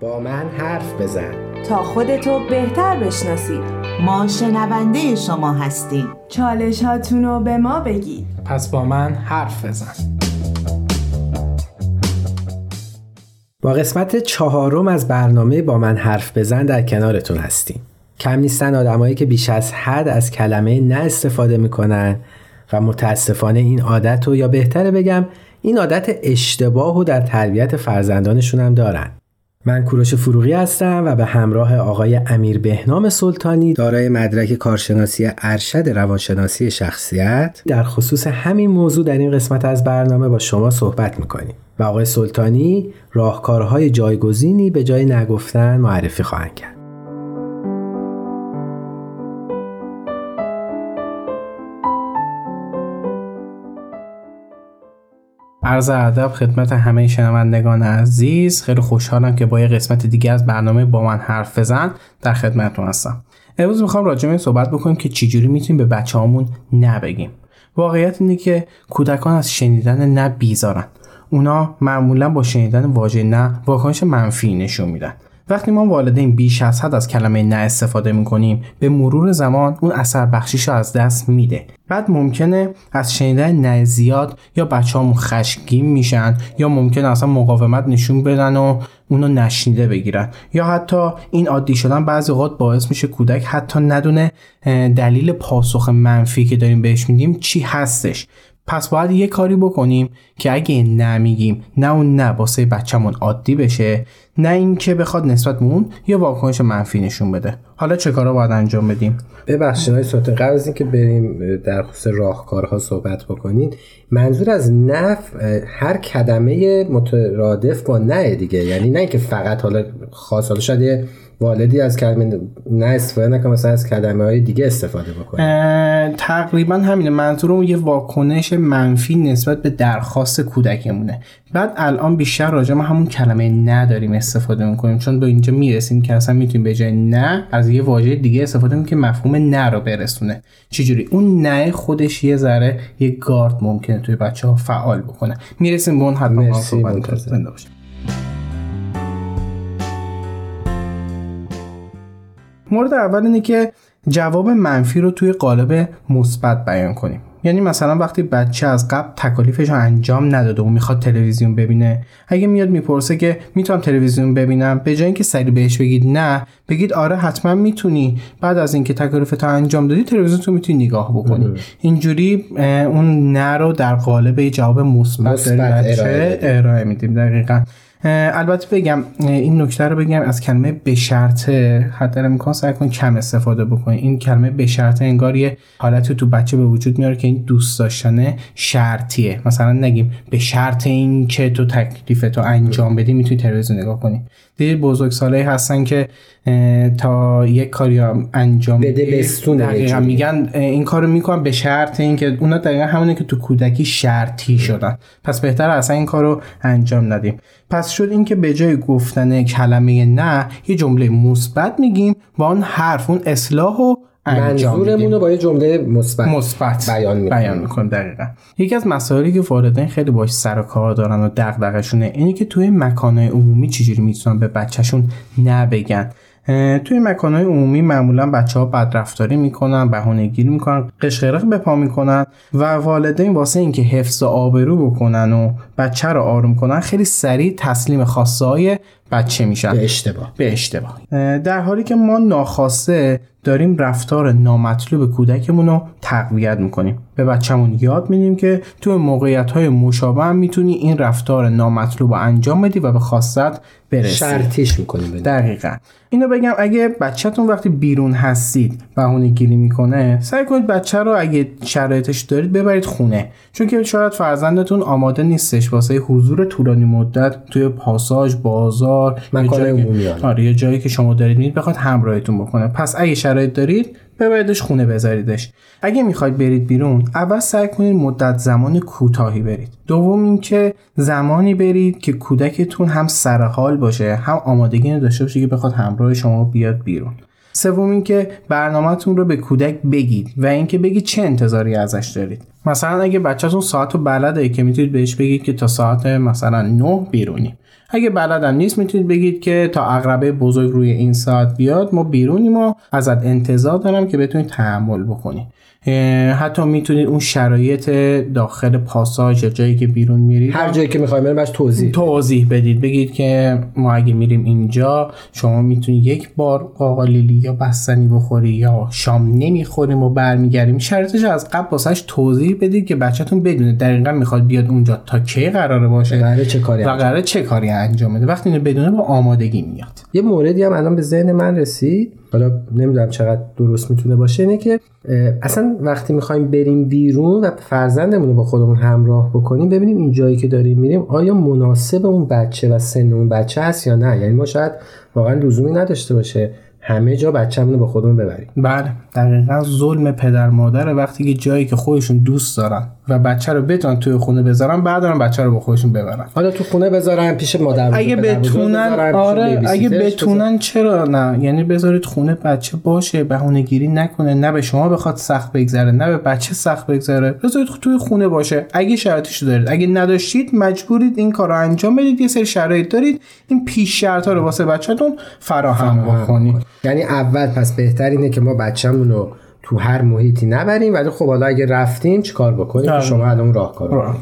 با من حرف بزن. تا خودتو بهتر بشناسید ما شنونده شما هستیم. چالش هاتونو به ما بگید. پس با من حرف بزن. با قسمت چهارم از برنامه با من حرف بزن در کنارتون هستیم. کم نیستن آدمایی که بیش از حد از کلمه نه استفاده می‌کنن و متاسفانه این عادت رو یا بهتره بگم این عادت اشتباه و در تربیت فرزندانشون هم دارن. من کوروش فروغی هستم و به همراه آقای امیر بهنام سلطانی دارای مدرک کارشناسی ارشد روانشناسی شخصیت در خصوص همین موضوع در این قسمت از برنامه با شما صحبت می‌کنیم و آقای سلطانی راهکارهای جایگزینی به جای نگفتن معرفی خواهند کرد. عرض ادب خدمت همه شنوندگان عزیز. خیلی خوشحالم که با یه قسمت دیگه از برنامه با من حرف بزن در خدمتتون هستم. امروز می‌خوام راجع به صحبت بکنیم که چجوری می‌تونیم به بچه هامون نبگیم. واقعیت اینه که کودکان از شنیدن نه بیزارن. اونا معمولا با شنیدن واژه نه واکنش منفی نشون میدن. وقتی ما والدین بیش از حد از کلمه نه استفاده می‌کنیم به مرور زمان اون اثر بخشیش رو از دست میده. بعد ممکنه از شنیدن نه زیاد یا بچه همون خشمگین میشن یا ممکنه اصلا مقاومت نشون بدن و اونو نشنیده بگیرن. یا حتی این عادی شدن بعضی اوقات باعث میشه کودک حتی ندونه دلیل پاسخ منفی که داریم بهش میدیم چی هستش. پس باید یه کاری بکنیم که اگه نمیگیم نه اون نه واسه بچه‌مون عادی بشه نه اینکه بخواد نسبت اون یه واکنش منفی نشون بده. حالا چه کارا باید انجام بدیم؟ ببخشید های سوتن قبل از اینکه بریم در خصوص راهکارها صحبت بکنین منظور از نف هر کلمه مترادف با نه دیگه. یعنی نه اینکه فقط حالا خاص حالا شاید والدی از کلمه نه استفاده نکنه مثلا از کلمه های دیگه استفاده بکنه. تقریبا همینه. منظورم یه واکنش منفی نسبت به درخواست کودکمونه. بعد الان بیشتر راجع ما همون کلمه نداریم استفاده می‌کنیم چون به اینجا می‌رسیم که اصلا می‌تونیم به جای نه از یه واژه دیگه استفاده کنیم که مفهوم نه رو برسونه. چجوری؟ اون نه خودش یه ذره یه گارد ممکنه توی بچه ها فعال بکنه. می‌رسیم به اون حتما صحبت مورد اول اینه که جواب منفی رو توی قالب مثبت بیان کنیم. یعنی مثلا وقتی بچه از قبل تکالیفش رو انجام نداده و می‌خواد تلویزیون ببینه اگه میاد می‌پرسه که می‌تونم تلویزیون ببینم به جای اینکه سری بهش بگید نه بگید آره حتما می‌تونی. بعد از اینکه تکالیف تو انجام دادی تلویزیون تو می‌تونی نگاه بکنی. اینجوری اون نه رو در قالب جواب مثبت ارائه میدیم دقیقا. البته بگم این نکته رو بگم از کلمه به شرط حد امکان سعی کن کم استفاده بکنید این کلمه به شرط انگار یه حالتی تو بچه به وجود میاره که این دوست داشتن شرطیه. مثلا نگیم به شرط این که تو تکلیف تو انجام بدی می‌تونی تلویزیون نگاه کنی. دیر بزرگ ساله هستن که تا یک کاری انجام بده بستونه میگن این کارو می‌کنن به شرط اینکه اونا دقیقا همونه که تو کودکی شرطی شدن. پس بهتر اصلا این کارو انجام ندیم. پس شد اینکه به جای گفتن کلمه نه یه جمله مثبت میگیم و اون حرف اون اصلاح و منظورمون رو با یه جمله مثبت مثبت بیان می‌کنیم. بیان می‌کنیم دقیقا. یکی از مسائلی که والدین خیلی باش سر و کار دارن و دغدغه‌شونه اینه که توی مکانهای عمومی چجوری می‌تونن به بچهشون نبگن توی مکانهای عمومی معمولا بچه ها بدرفتاری می‌کنن بهونه گیری می‌کنن قشقرق به پا می‌کنن و والدین واسه اینکه حفظ آبرو بکنن و بچه رو آروم کنن خیلی سریع تسلیم خواسته های بچه میشن. به اشتباه. به اشتباه. در حالی که ما ناخواسته داریم رفتار نامطلوب کودکمون رو تقویت می‌کنیم. به بچهمون یاد میدیم که تو موقعیت های مشابه هم می‌تونی این رفتار نامطلوب رو انجام بدی و به خواستت برسی. شرطیش می‌کنیم دقیقا. اینو بگم اگه بچهتون وقتی بیرون هستید بهونه گیری می‌کنه سعی کنید بچه رو اگه شرایطش دارید ببرید خونه. چون که شاید فرزندتون آماده نیستش واسه حضور طولانی مدت توی پاساج بازار مکان عمومی آره یه جایی که شما دارید میرید بخواد همراهتون بکنه. پس اگه شرایط دارید ببریدش خونه بذاریدش. اگه می‌خواید برید بیرون اول سعی کنید مدت زمان کوتاهی برید. دوم اینکه زمانی برید که کودکتون هم سرحال باشه هم آمادگی داشته باشه که بخواد همراه شما بیاد بیرون. سوم اینکه برنامهتون رو به کودک بگید و اینکه بگید چه انتظاری ازش دارید. مثلا اگه بچهتون ساعت رو بلده که می‌تونید بهش بگید که تا ساعت مثلا 9 بیرونی. اگه بلدم نیست می‌تونید بگید که تا اقربه بزرگ روی این ساعت بیاد ما بیرونیم و ازت انتظار دارم که بتونید تحمل بکنید حتی می‌تونید اون شرایط داخل پاساژ یا جایی که بیرون میرید هر جایی که می‌خوایم بریم توضیح توضیح بدید. بگید که ما اگه میریم اینجا شما می‌تونید یک بار قاقالیلی یا بستنی بخوری یا شام نمی‌خوریم و برمیگردیم. شرایطش از قبل واسش توضیح بدید که بچهتون بدونه دقیقا می‌خواد بیاد اونجا تا کی قراره باشه قراره چه کاری و قراره چه کاری انجام بده. وقتی اینو بدونه با آمادگی میاد. یه موردی هم الان به ذهن من رسید. حالا نمی‌دونم چقدر درست می‌تونه باشه. اینه که اصلا وقتی می‌خوایم بریم بیرون و فرزندمون رو با خودمون همراه بکنیم ببینیم این جایی که داریم میریم آیا مناسب اون بچه و سن اون بچه هست یا نه؟ یعنی ما شاید واقعا لزومی نداشته باشه همه جا بچه‌مون رو با خودمون ببریم. بله دقیقا ظلم پدر مادر وقتی که جایی که خودشون دوست دارن. و بچه رو بتونن توی خونه بذارن بعد دارن بچه رو با خودشون ببرن حالا تو خونه بذارن پیش مادر اگه بتونن آره اگه بتونن چرا نه؟ یعنی بذارید خونه بچه باشه بهونه گیری نکنه نه به شما بخواد سخت بگذره نه به بچه سخت بگذره. بذارید توی خونه باشه. اگه شرایطش دارید اگه نداشتید مجبورید این کار رو انجام بدید یه سری شرایط دارید این پیش شرط ها رو واسه بچه‌تون فراهم بکنید. یعنی اول پس بهتر اینه که ما بچه‌مون رو تو هر محیطی نبریم. ولی خب حالا اگه رفتیم چیکار بکنیم؟ شما الان راهکار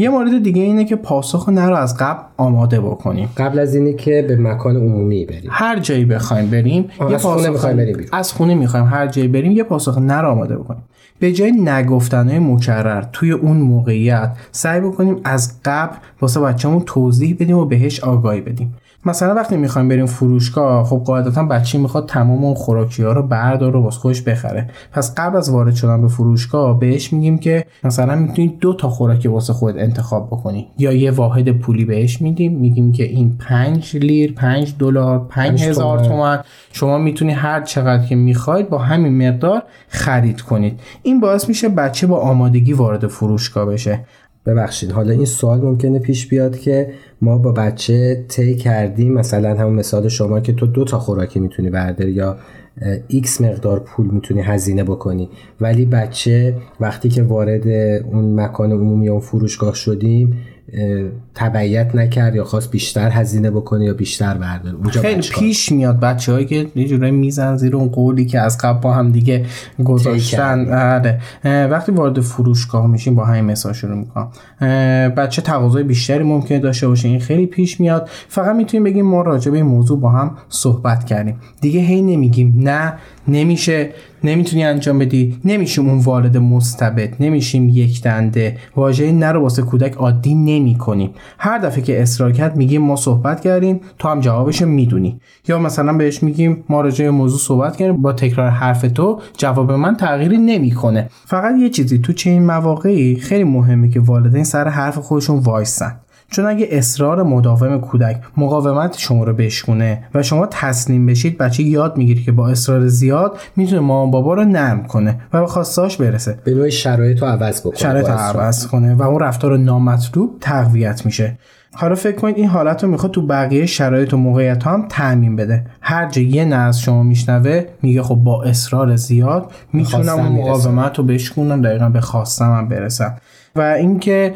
یه مورد دیگه اینه که پاسخ نرو از قبل آماده بکنیم. قبل از اینه که به مکان عمومی بریم. هر جایی بخوایم بریم یه از خونه می‌خوایم بریم از خونه می‌خوایم هر جایی بریم یه پاسخ نرو آماده بکنیم. به جای نگفتنهای مکرر توی اون موقعیت سعی بکنیم از قبل واسه بچه‌مون توضیح بدیم و بهش آگاهی بدیم. مثلا وقتی می‌خوایم بریم فروشگاه خب قاعدتا بچه می‌خواد تمام اون خوراکی ها رو برداره و واسه خودش بخره. پس قبل از وارد شدن به فروشگاه بهش میگیم که مثلا می‌تونید دو تا خوراکی واسه خود انتخاب بکنی. یا یه واحد پولی بهش میدیم. میگیم که این 5 لیر 5 دلار 5000 تومان شما می‌تونی هر چقدر که می‌خواید با همین مقدار خرید کنید. این باعث میشه بچه با آمادگی وارد فروشگاه بشه. ببخشید. حالا این سوال ممکنه پیش بیاد که ما با بچه طی کردیم مثلا همون مثال شما که تو دو تا خوراکی می‌تونی برداری یا X مقدار پول می‌تونی هزینه بکنی. ولی بچه وقتی که وارد اون مکان عمومی اون فروشگاه شدیم تبعیت نکرد یا خواست بیشتر هزینه بکنه یا بیشتر برداره. اونجا خیلی پیش میاد بچه هایی که یه جورایی میزنن زیر اون قولی که از قبل با هم دیگه گذاشتن. آره. وقتی وارد فروشگاه میشیم با همین مثال شروع می‌کنم. بچه تقاضای بیشتری ممکنه داشته باشه. این خیلی پیش میاد. فقط می‌تونیم بگیم ما راجع به این موضوع با هم صحبت کردیم. دیگه هی نمیگیم. نه نمیشه نمی‌تونی انجام بدی. نمیشیم اون والد مستبد نمیشیم یک دنده. واژه نه رو واسه کودک عادی نمی کنیم هر دفعه که اصرار کرد میگیم ما صحبت کردیم تو هم جوابش می‌دونی. یا مثلا بهش میگیم ما راجع موضوع صحبت کردیم با تکرار حرف تو جواب من تغییری نمی‌کنه. فقط یه چیزی تو چه این مواقعی خیلی مهمه که والدین سر حرف خودشون وایسن. چون اگه اصرار مداوم کودک مقاومت شما رو بشکونه و شما تسلیم بشید بچه یاد می‌گیره که با اصرار زیاد می‌تونه مامان بابا رو نرم کنه و به خواستاش برسه. به نوعی شرایط رو عوض بکنه. شرایط عوض کنه و اون رفتار نامطلوب تقویت میشه. حالا فکر کنید این حالت رو می‌خواد تو بقیه شرایط و موقعیت هم تعمین بده. هر جا یه نه از شما میشنوه میگه خب با اصرار زیاد می‌تونم اون مقاومت رو بشکنم دقیقا به خواستم برسم. و اینکه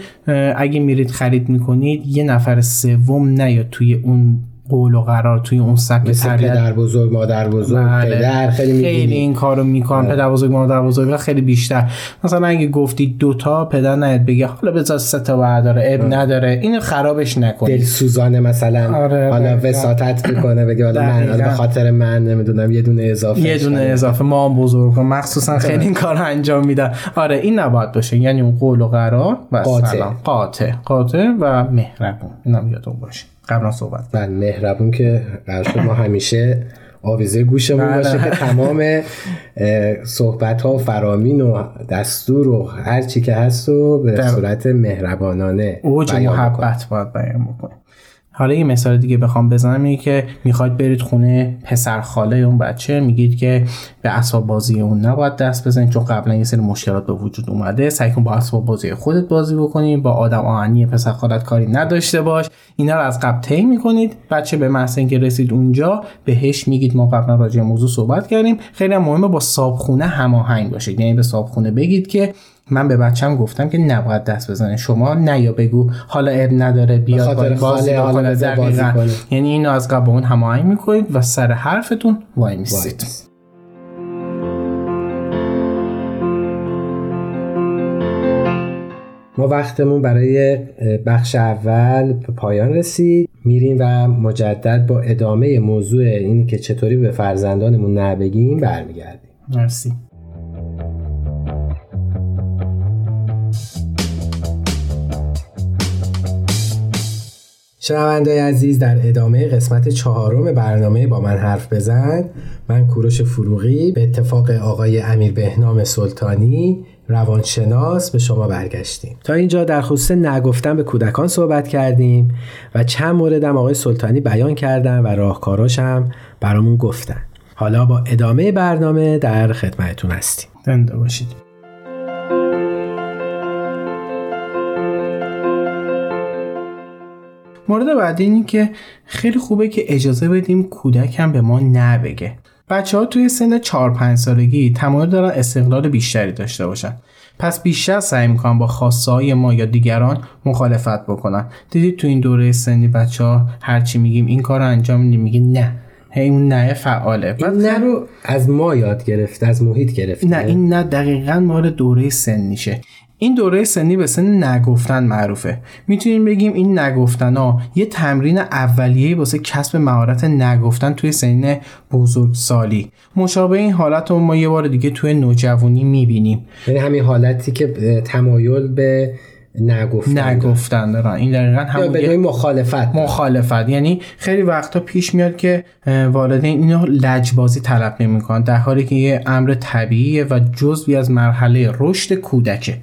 اگه میرید خرید می‌کنید یه نفر سوم نیاد توی اون قول و قرار توی اون سبک تربیت پدر بزرگ مادر بزرگ بله. پدر خیلی خیلی. این کارو می‌کنن. پدر بزرگ مادر بزرگ خیلی بیشتر. مثلا اگه گفتی دوتا پدر نهید بگه حالا بذار سه تا برداره اب نداره. اینو خرابش نکنی. دل سوزانه مثلا. آره، حالا. وساطت می‌کنه بگه حالا من حالا دقیقاً. به خاطر من نمی‌دونم یه دونه اضافه یه دونه اضافه ما هم بزرگ کن. مخصوصا خیلی این کار انجام میدن. آره این نباید باشه. یعنی اون قول و قرار و قاطع. قاطع. قاطع و مهربون. اینم یادتون باشه. قبلا صحبت من مهربون که قرار شد ما همیشه آویزه گوشمون بله. باشه که تمام صحبت ها و فرامین و دستور و هر چی که هست و به صورت مهربانانه اوج. محبت باید بیان بکنیم حالا یه مثال دیگه بخوام بزنم اینه که می‌خواید برید خونه پسر خاله اون بچه میگید که به اسباب بازی اون نباید دست بزنید چون قبلا یه سری مشکلات به وجود اومده. سعی کن با اسباب بازی خودت بازی بکنید با آدم آهنی پسر خالت کاری نداشته باش. اینا رو از قبل طی می‌کنید. بچه به محض اینکه رسید اونجا بهش میگید ما قبلا راجع موضوع صحبت کردیم. خیلی هم مهمه با صابخونه هماهنگ باشید. یعنی به صابخونه بگید که من به بچم گفتم که نباید دست بزنه. شما نه یا بگو حالا اب نداره بیاد باید بازی حالا بازی. کنه. یعنی اینو از قبل اون هماهنگ می‌کنید و سر حرفتون وای میستید ما وقتمون برای بخش اول به پایان رسید. میریم و مجدد با ادامه موضوع اینی که چطوری به فرزندانمون نبگیم برمیگردیم. مرسی. شنوندای عزیز در ادامه قسمت چهارم برنامه با من حرف بزن. من کوروش فروغی به اتفاق آقای امیر بهنام سلطانی روانشناس به شما برگشتیم. تا اینجا در خصوص نگفتن به کودکان صحبت کردیم و چند موردم آقای سلطانی بیان کردن و راهکاراش هم برامون گفتن. حالا با ادامه برنامه در خدمتتون هستیم. زنده باشید. مورد بعدی اینه که خیلی خوبه که اجازه بدیم کودک هم به ما نبگه. بچه ها توی سن 4 5 سالگی تمایل دارن استقلال بیشتری داشته باشن. پس بیشتر سعی می‌کنن با خواسته های ما یا دیگران مخالفت بکنن. دیدید تو این دوره سنی بچه ها هرچی میگیم این کار رو انجام میدیم میگه نه. هی اون نه فعاله. این نه رو از ما یاد گرفته از محیط گرفته. نه این نه دقیقا مال دوره سنیشه. این دوره سنی به سن نگفتن معروفه. می‌تونیم بگیم این نگفتن ها یه تمرین اولیه واسه کسب مهارت نگفتن توی سن بزرگسالی. مشابه این حالت رو ما یه بار دیگه توی نوجوانی می‌بینیم. یعنی همین حالتی که تمایل به نگفتن. نگفتن دارن این دقیقا همون نوعی مخالفت. مخالفت. یعنی خیلی وقتا پیش میاد که والدین اینو لجبازی تلقی می‌کنن در حالی که یه امر طبیعیه و جزوی از مرحله رشد کودکه.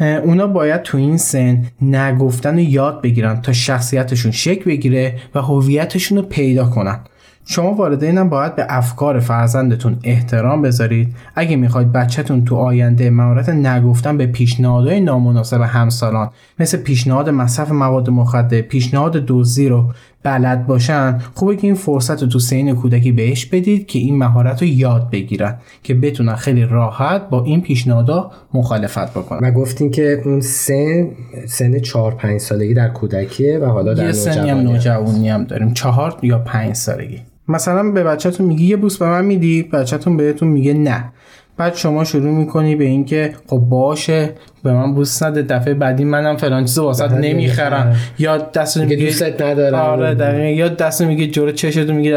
اونا باید تو این سن نگفتن رو یاد بگیرن تا شخصیتشون شکل بگیره و هویتشون رو پیدا کنن. شما والدینم باید به افکار فرزندتون احترام بذارید. اگه می‌خواید بچهتون تو آینده مهارت نگفتن به پیشنهادهای نامناسب همسالان مثل پیشنهاد مصرف مواد مخدر پیشنهاد دزدی رو بلد باشن خوبه که این فرصت رو تو سین کودکی بهش بدید که این مهارت رو یاد بگیرن که بتونن خیلی راحت با این پیشنهادها مخالفت بکنن. و گفتین که اون سن سن 4 5 سالگی در کودکیه و حالا در یه سنی هم نوجوانی نوجوانی هم داریم. چهار یا پنج سالگی. مثلا به بچهتون میگی یه بوس به من میدی بچهتون بهتون میگه نه. بعد شما شروع می‌کنی به اینکه خب باشه به من بوس نده دفعه بعدی منم فلان چیزو واسط بعد نمی‌خرم. یا دست میگه دوستت ندارم. آره دقیقاً یا دست میگه جلو چشتو میگه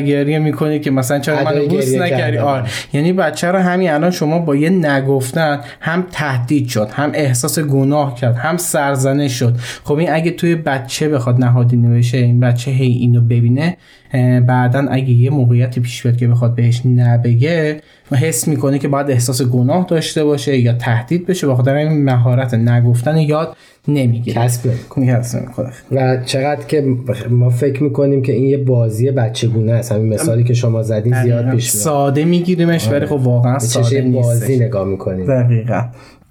گریه می‌کنی که مثلا چرا منو ادای بوس نکردی. آره یعنی بچه رو همین الان شما با یه نگفتن هم تهدید شد هم احساس گناه کرد هم سرزنش شد خب این اگه توی بچه بخواد نهادینه بشه این بچه هی اینو ببینه بعدا اگه یه موقعیتی پیش بیاد که بخواد بهش نبگه حس می‌کنه که باید احساس گناه داشته باشه یا تهدید بشه بخاطر این مهارت نگفتن یاد نمی‌گیره کسب. و چقدر که ما فکر می‌کنیم که این یه بازی بچگونه است. همین مثالی که شما زدین زیاد پیش میاد. ساده میگیریمش ولی خب واقعا ساده چشم نیستش. بازی نگاه می‌کنیم؟ دقیقا.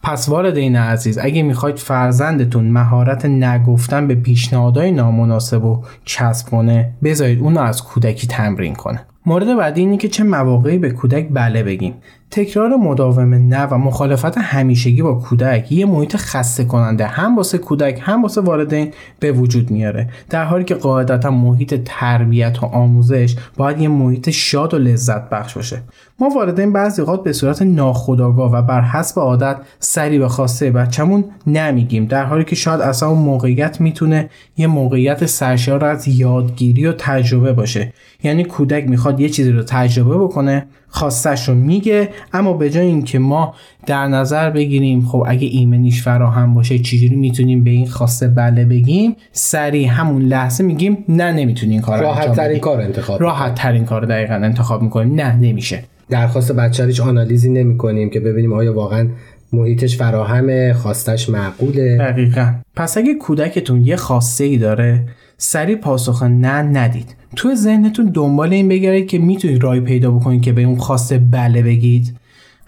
پس والدین عزیز اگه می‌خواید فرزندتون مهارت نگفتن به پیشنهادهای نامناسب و کسب کنه بذارید اونو از کودکی تمرین کنه. مورد بعدی اینه که چه مواقعی به کودک بله بگیم. تکرار مداوم نه و مخالفت همیشگی با کودک یه محیط خسته کننده. هم واسه کودک هم واسه والدین به وجود میاره. در حالی که قاعدتا محیط تربیت و آموزش باید یه محیط شاد و لذت بخش باشه. ما والدین بعضی اوقات به صورت ناخودآگاه و بر حسب عادت سری به خواسته بچه‌مون نمیگیم. در حالی که شاید اصلا موقعیت می‌تونه یه موقعیت سرشار از یادگیری و تجربه باشه. یعنی کودک می‌خواد یه چیزی رو تجربه بکنه خواستش رو میگه اما به جای اینکه ما در نظر بگیریم خب اگه ایمنیش فراهم باشه چجوری می‌تونیم به این خواسته بله بگیم سری همون لحظه میگیم نه نمی‌تونیم این کار راحت ترین کار انتخاب راحت ترین کار دقیقا انتخاب می‌کنیم. نه نمیشه. درخواست بچه هیچ آنالیزی نمی کنیم که ببینیم آیا واقعا محیطش فراهمه خواستش معقوله. دقیقا. پس اگه کودکتون یه خواسته ای داره سریع پاسخ نه ندید. تو ذهنتون دنبال این بگردید که می‌تونید رای پیدا بکنید که به اون خواسته بله بگید.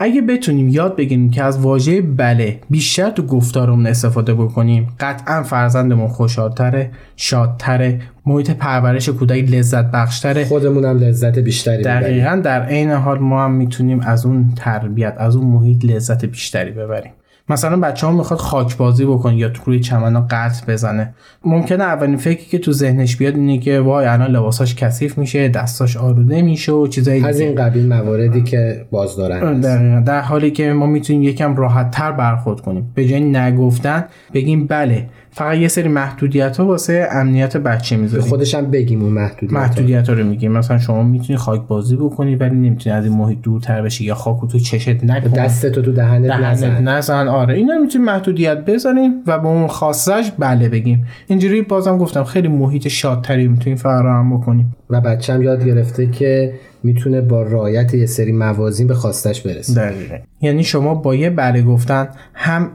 اگه بتونیم یاد بگیریم که از واژه بله بیشتر تو گفتارمون استفاده بکنیم قطعا فرزندمون خوشحالتره شادتره محیط پرورش کودک لذت بخشتره خودمون هم لذت بیشتری دقیقا در عین حال ما هم می‌تونیم از اون تربیت از اون محیط لذت بیشتری ببریم. مثلا بچه ها می‌خواد خاک بازی بکنه یا تو روی چمنا قطع بزنه. ممکنه اولین فکری که تو ذهنش بیاد اینه که وای الان لباساش کثیف میشه دستاش آلوده میشه و چیزایی از این قبیل مواردی که باز دارن در, در حالی که ما می‌تونیم یکم راحت تر برخورد کنیم. به جای نگفتن بگیم بله فقط یه سری محدودیت ها واسه امنیت بچه می‌ذاریم. خودش هم بگیم اون محدودیت, محدودیت ها رو میگیم. مثلا شما می‌تونی خاک بازی بکنی ولی نمی‌تونی از این محیط دورتر بشی یا خاکو تو چشت نکن. دست تو تو دهنت, دهنت نزن. نزن. آره اینا می‌تونیم محدودیت بذاریم و به اون خاصش بله بگیم. اینجوری بازم گفتم خیلی محیط شادتری می‌تونیم فراهم بکنیم. و بچه یاد گرفته که می‌تونه با رایت یه سری موازین به خواستش برسه. دقیقه یعنی شما با یه بله گفتن هم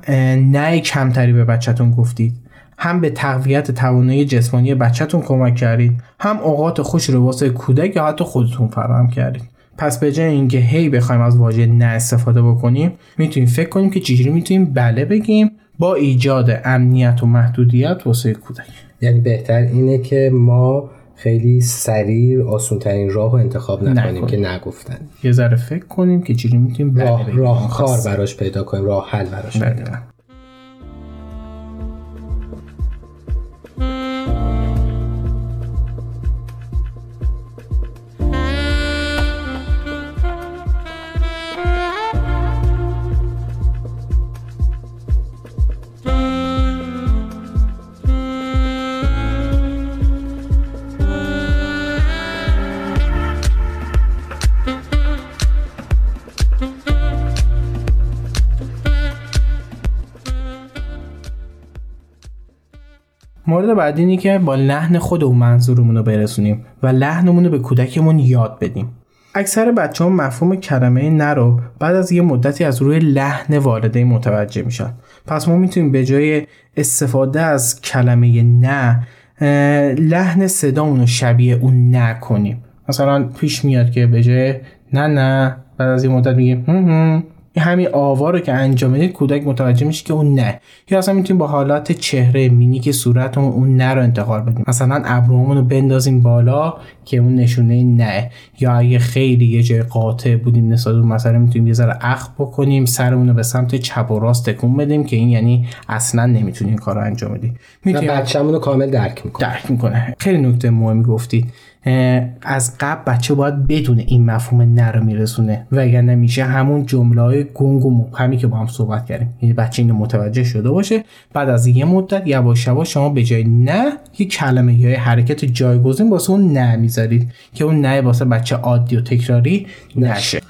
نه کمتری به بچهتون گفتید. هم به تقویت توانایی جسمانی بچهتون کمک کردید هم اوقات خوش رو واسه کودک یا حتی خودتون فراهم کردید پس به جای اینکه هی بخوایم از واژه نه استفاده بکنیم می‌تونیم فکر کنیم که چجوری می‌تونیم بله بگیم با ایجاد امنیت و محدودیت واسه کودک. یعنی بهتر اینه که ما خیلی سریع آسون ترین راه رو انتخاب نکنیم که نگفتن. یه ذره فکر کنیم که چجوری می‌تونیم راه, راه کار براش پیدا کنیم راه حل براش پیدا کنیم. مورد بعدی اینه که با لحن خود و منظورمون رو برسونیم و لحنمون رو به کودکمون یاد بدیم. اکثر بچه ها مفهوم کلمه نه رو بعد از یه مدتی از روی لحن والدین متوجه میشن. پس ما می‌تونیم به جای استفاده از کلمه نه لحن صدامون رو شبیه اون نکنیم مثلا پیش میاد که به جای نه نه بعد از یه مدت میگیم همین آوا رو که انجام می‌دید کودک متوجه میشه که اون نه. یا اصلا می‌تونیم با حالات چهره مینیک صورتمون اون نه رو انتقال بدیم. مثلا ابرومون رو بندازیم بالا که اون نشونه نه. یا اگه خیلی یه جای قاطع بودیم نسبت مثلا می‌تونیم یه ذره اخ بکنیم سرمون رو به سمت چپ و راست تکون بدیم که این یعنی اصلا نمی‌تونیم کار رو انجام بدیم می‌تونیم بچه‌مون رو کامل درک می‌کنه. درک می‌کنه. خیلی نکته مهمی گفتید. از قبل بچه باید بدون این مفهوم نه رو میرسونه. وگرنه میشه همون جمله های گنگ و مبهمی که با هم صحبت کردیم. یعنی بچه اینو متوجه شده باشه. بعد از یه مدت یواش یواش شما به جای نه یه کلمه یا حرکت جایگزین واسه اون نه می‌ذارید که اون نه واسه بچه عادی و تکراری نشه.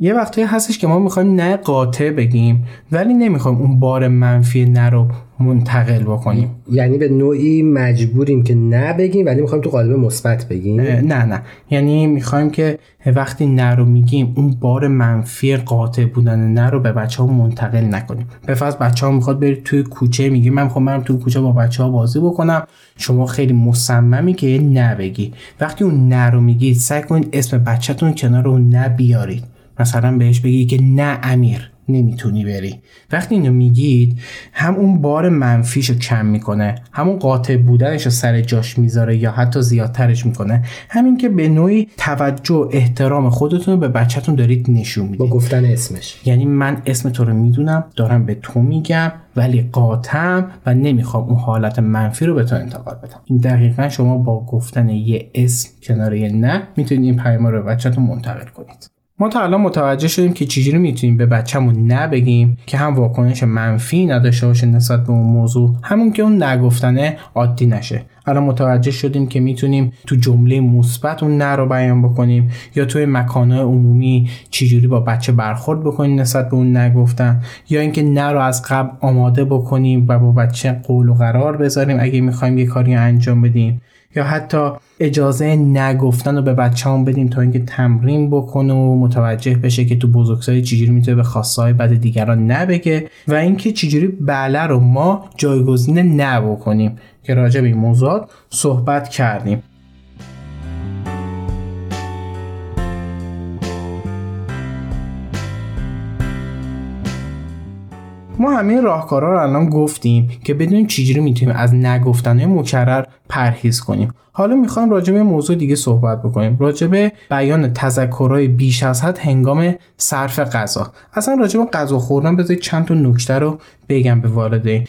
یه وقتایی هستش که ما می‌خوایم نه قاطع بگیم ولی نمی‌خوایم اون بار منفی نه رو منتقل بکنیم. یعنی به نوعی مجبوریم که نه بگیم ولی می‌خوایم تو قالب مثبت بگیم؟ نه نه. یعنی می‌خوایم که وقتی نه رو میگیم اون بار منفی قاطع بودن نه رو به بچه ها منتقل نکنیم. به فرض بچه ها می‌خواد برید توی کوچه میگیم من می‌خوام برم توی کوچه با بچه ها بازی بکنم. شما خیلی مصممی که نه بگی. وقتی اون نه رو میگید سعی کنید اسم بچهتون کنار اون نه بیارید. مثلا بهش بگی که نه امیر نمی‌تونی بری. وقتی اینو میگید هم اون بار منفیشو کم می‌کنه همون قاطع بودنش رو سر جاش می‌ذاره یا حتی زیادترش می‌کنه همین که به نوعی توجه و احترام خودتون رو به بچهتون دارید نشون می‌دید. با گفتن اسمش. یعنی من اسم تو رو می‌دونم دارم به تو میگم ولی قاطم و نمی‌خوام اون حالت منفی رو به تو انتقال بدم. این دقیقا شما با گفتن یه اسم کنار یه نه می‌تونید این پیام رو به بچهتون منتقل کنید. ما تا الان متوجه شدیم که چجوری می‌تونیم به بچه‌مون نبگیم که هم واکنش منفی نداشته باشه نسبت به اون موضوع همون که اون نگفتنه عادی نشه. الان متوجه شدیم که می‌تونیم تو جمله مثبت اون نه رو بیان بکنیم یا توی مکانهای عمومی چجوری با بچه برخورد بکنیم نسبت به اون نگفتن یا اینکه نه رو از قبل آماده بکنیم و با بچه قول و قرار بذاریم اگه می‌خوایم یه کاری انجام بدیم یا حتی اجازه نگفتن رو به بچه هم بدیم تا اینکه تمرین بکنه و متوجه بشه که تو بزرگسالی چجوری می‌تونه به خواستهای بد دیگران نبگه و اینکه چجوری بله رو ما جایگزین نه بکنیم. که راجع به این موضوعات صحبت کردیم. ما همه راهکارها رو الان گفتیم که بدونیم چجوری می‌تونیم از نگفتنهای مکرر پرهیز کنیم. حالا می‌خوایم راجع به موضوع دیگه صحبت بکنیم. راجع به بیان تذکرهای بیش از حد هنگام صرف غذا. اصلا راجع به غذا خوردن بذارید چند تا نکته رو بگم به والدین.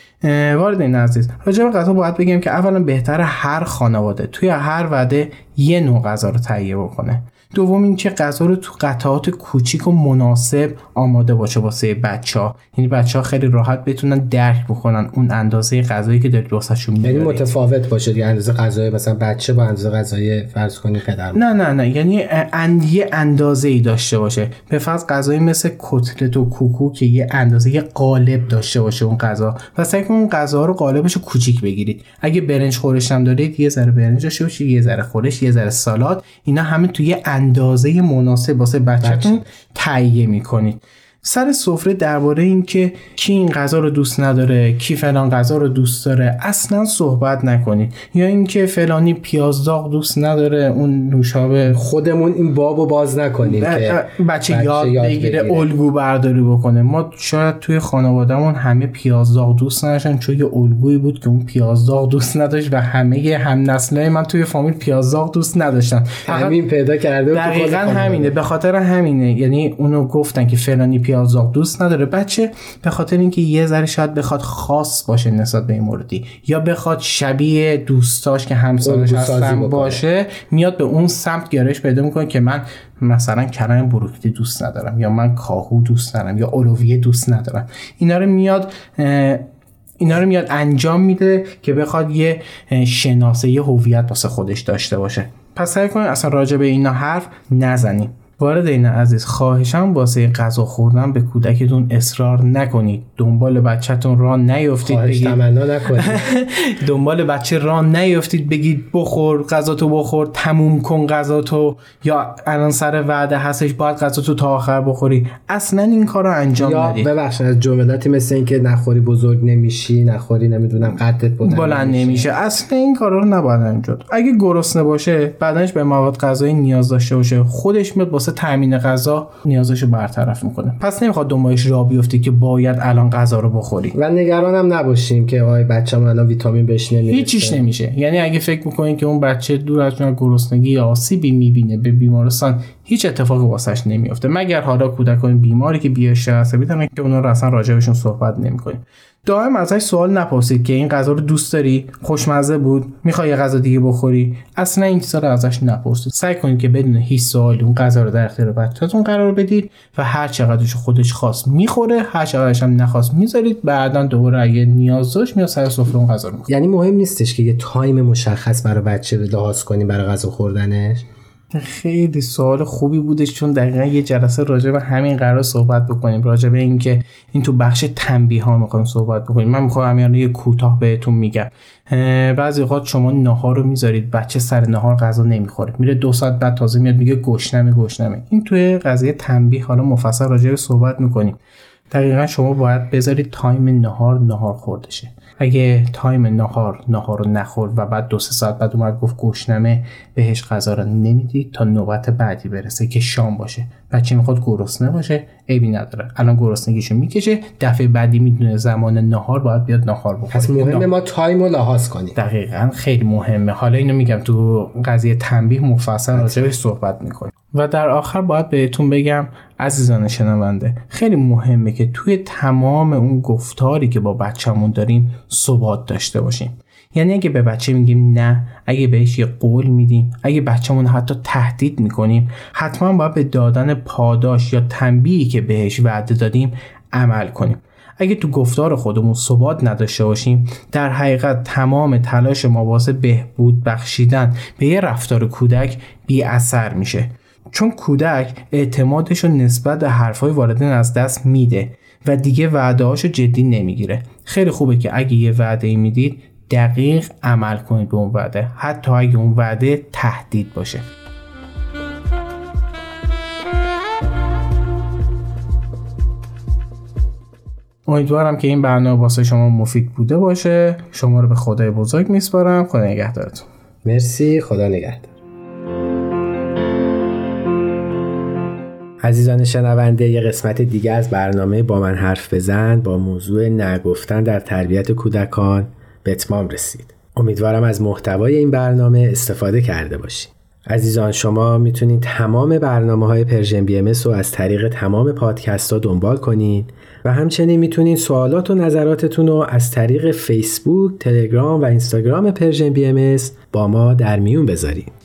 والدین عزیز راجع به غذا باید بگم که اولا بهتر هر خانواده توی هر وعده یه نوع غذا رو تهیه بکنه. دوم اینکه غذا رو تو قطعات کوچیک و مناسب آماده باشه واسه بچه ها یعنی بچه ها خیلی راحت بتونن درک بکنن اون اندازه غذایی که دارید واسهشون یعنی می‌برید متفاوت باشه دیگه اندازه غذای مثلا بچه با اندازه غذای فرض کنی پدر نه نه نه یعنی یه اندازه ای داشته باشه. به فرض غذایی مثل کتلت و کوکو که یه اندازه یه قالب داشته باشه اون غذا. و سعی کنید اون غذا رو قالبش رو کوچیک بگیرید. اگه برنج خورش هم دارید یه ذره برنج داشته باشید یه ذره خورش یه ذره سالاد اینا همه توی اندازه مناسب واسه بچه‌تون تهیه می‌کنید. سر سفره درباره اینکه کی این غذا رو دوست نداره کی فلان غذا رو دوست داره اصلا صحبت نکنید. یا اینکه فلانی پیاز داغ دوست نداره اون نوشابه خودمون این بابو باز نکنیم که بچه, یاد, بگیره الگو برداری بکنه. ما شاید توی خانوادهمون همه پیاز داغ دوست نداشتن چون یه الگویی بود که اون پیاز داغ دوست نداشت و همه هم نسله من توی فامیل پیاز داغ دوست نداشتن. همین پیدا کرده دقیقا همینه. به خاطر همینه. یعنی اونو گفتن که فلانی پیازداغ دوست نداره. بچه به خاطر اینکه یه ذره شاید بخواد خاص باشه نسبت به این موردی یا بخواد شبیه دوستاش که همسالش هستن باشه میاد به اون سمت گرایش پیدا می‌کنه که من مثلا کرم بروکلی دوست ندارم یا من کاهو دوست ندارم یا اولویه دوست ندارم. اینا رو میاد اینا رو میاد انجام میده که بخواد یه شناسه یه هویت واسه خودش داشته باشه. پس سعی کنید اصلا راجع به اینا حرف نزنیم. وارد این عزیز خواهشم واسه غذا خوردن به کودکتون اصرار نکنید. دنبال بچهتون را نیفتید بگید نکنید. دنبال بچه را نیفتید بگید بخور غذا تو بخور تموم کن غذا تو. یا الان سر وعده هستش باید غذا تو تا آخر بخوری. اصلا این کار رو انجام ندید. یا ببخشید از جملاتی مثل اینکه نخوری بزرگ نمیشی نخوری نمی‌دونم قدت بلند, بلند نمیشه. اصلا این کارا رو نباید انجام اگه گرسنه باشه بعدنش به مواد غذایی نیاز داشته باشه. خودش میاد واسه تامین غذا نیازشو برطرف می‌کنه. پس نمی‌خواد دنبالش را بیفته که باید الان غذا رو بخوری. و نگرانم نباشیم که آی بچه‌م الان ویتامین بهش نمی‌رسه. هیچیش نمیشه. یعنی اگه فکر می‌کنین که اون بچه دور از جون گرسنگی یا آسیبی می‌بینه به بیمارستان هیچ اتفاقی واسش نمیافته. مگر حالا کودکان بیماری که بیاشه عصبی که اونا رو اصلا راجبشون صحبت نمی‌کنیم. دائم ازش سوال نپرسید که این غذا رو دوست داری؟ خوشمزه بود؟ می‌خوای یه غذا دیگه بخوری؟ اصلا این چیزا ازش نپرسید. سعی کنید که بدون هیچ سوالی اون غذا رو در اختیار بچه‌تون قرار بدید و هر چقدرش خودش خواست می‌خوره هر چقدرش هم نخواست می‌ذارید بعدا دوباره اگه نیاز داشت میاد سر سفره اون غذا رو می‌خوره. یعنی مهم نیستش که یه تایم مشخص برای بچه لحاظ کنیم برای غذا خوردنش؟ خیلی سوال خوبی بودش چون دقیقا یه جلسه راجع به همین قرار صحبت بکنیم راجع به اینکه این تو بخش تنبیه ها می‌خوایم صحبت بکنیم. من می‌خوام همین یه کوتاه بهتون میگم. بعضی اوقات شما نهار رو می‌ذارید بچه سر نهار غذا نمی‌خوره. میره دو ساعت بعد تازه میاد میگه گشنمه گشنمه. این توی قضیه تنبیه. حالا مفصل راجع به صحبت می‌کنیم. دقیقا شما باید بذارید time نهار نهار خوردنشه اگه time نهار نهار رو نخورد و بعد دو سه ساعت بعد اومد گفت گشنمه بهش غذا رو نمی‌دید تا نوبت بعدی برسه که شام باشه. بچه می‌خواد گرسنه باشه عیبی نداره. الان گرسنگیشو می‌کشه دفعه بعدی می‌دونه زمان نهار باید بیاد نهار بخوره. پس مهمه ما time رو لحاظ کنیم. دقیقا خیلی مهمه. حالا اینو میگم تو قضیه تنبیه مفصل راجبش صحبت می‌کنیم. و در آخر باید بهتون بگم عزیزان شنونده خیلی مهمه که توی تمام اون گفتاری که با بچهمون داریم ثبات داشته باشیم. یعنی اگه به بچه میگیم نه اگه بهش یه قول میدیم اگه بچهمون حتی تهدید می‌کنیم حتما باید به دادن پاداش یا تنبیهی که بهش وعده دادیم عمل کنیم. اگه تو گفتار خودمون ثبات نداشته باشیم در حقیقت تمام تلاش ما واسه بهبود بخشیدن به یه رفتار کودک بی اثر میشه. چون کودک اعتمادش رو نسبت به حرفای والدین از دست میده و دیگه وعده جدی نمی‌گیره. خیلی خوبه که اگه یه وعده ای می‌دید دقیق عمل کنید به اون وعده. حتی اگه اون وعده تهدید باشه. امیدوارم که این برنامه واسه شما مفید بوده باشه. شما رو به خدای بزرگ میسپارم. خدا نگهدارتون. مرسی. خدا نگهدار. عزیزان شنونده یه قسمت دیگه از برنامه با من حرف بزن با موضوع نه گفتن در تربیت کودکان به اتمام رسید امیدوارم از محتوای این برنامه استفاده کرده باشید عزیزان شما می‌تونید تمام برنامه های Persian BM رو از طریق تمام پادکست ها دنبال کنید و همچنین می‌تونید سوالات و نظراتتون رو از طریق فیسبوک، تلگرام و اینستاگرام Persian BM با ما در میون بذارید.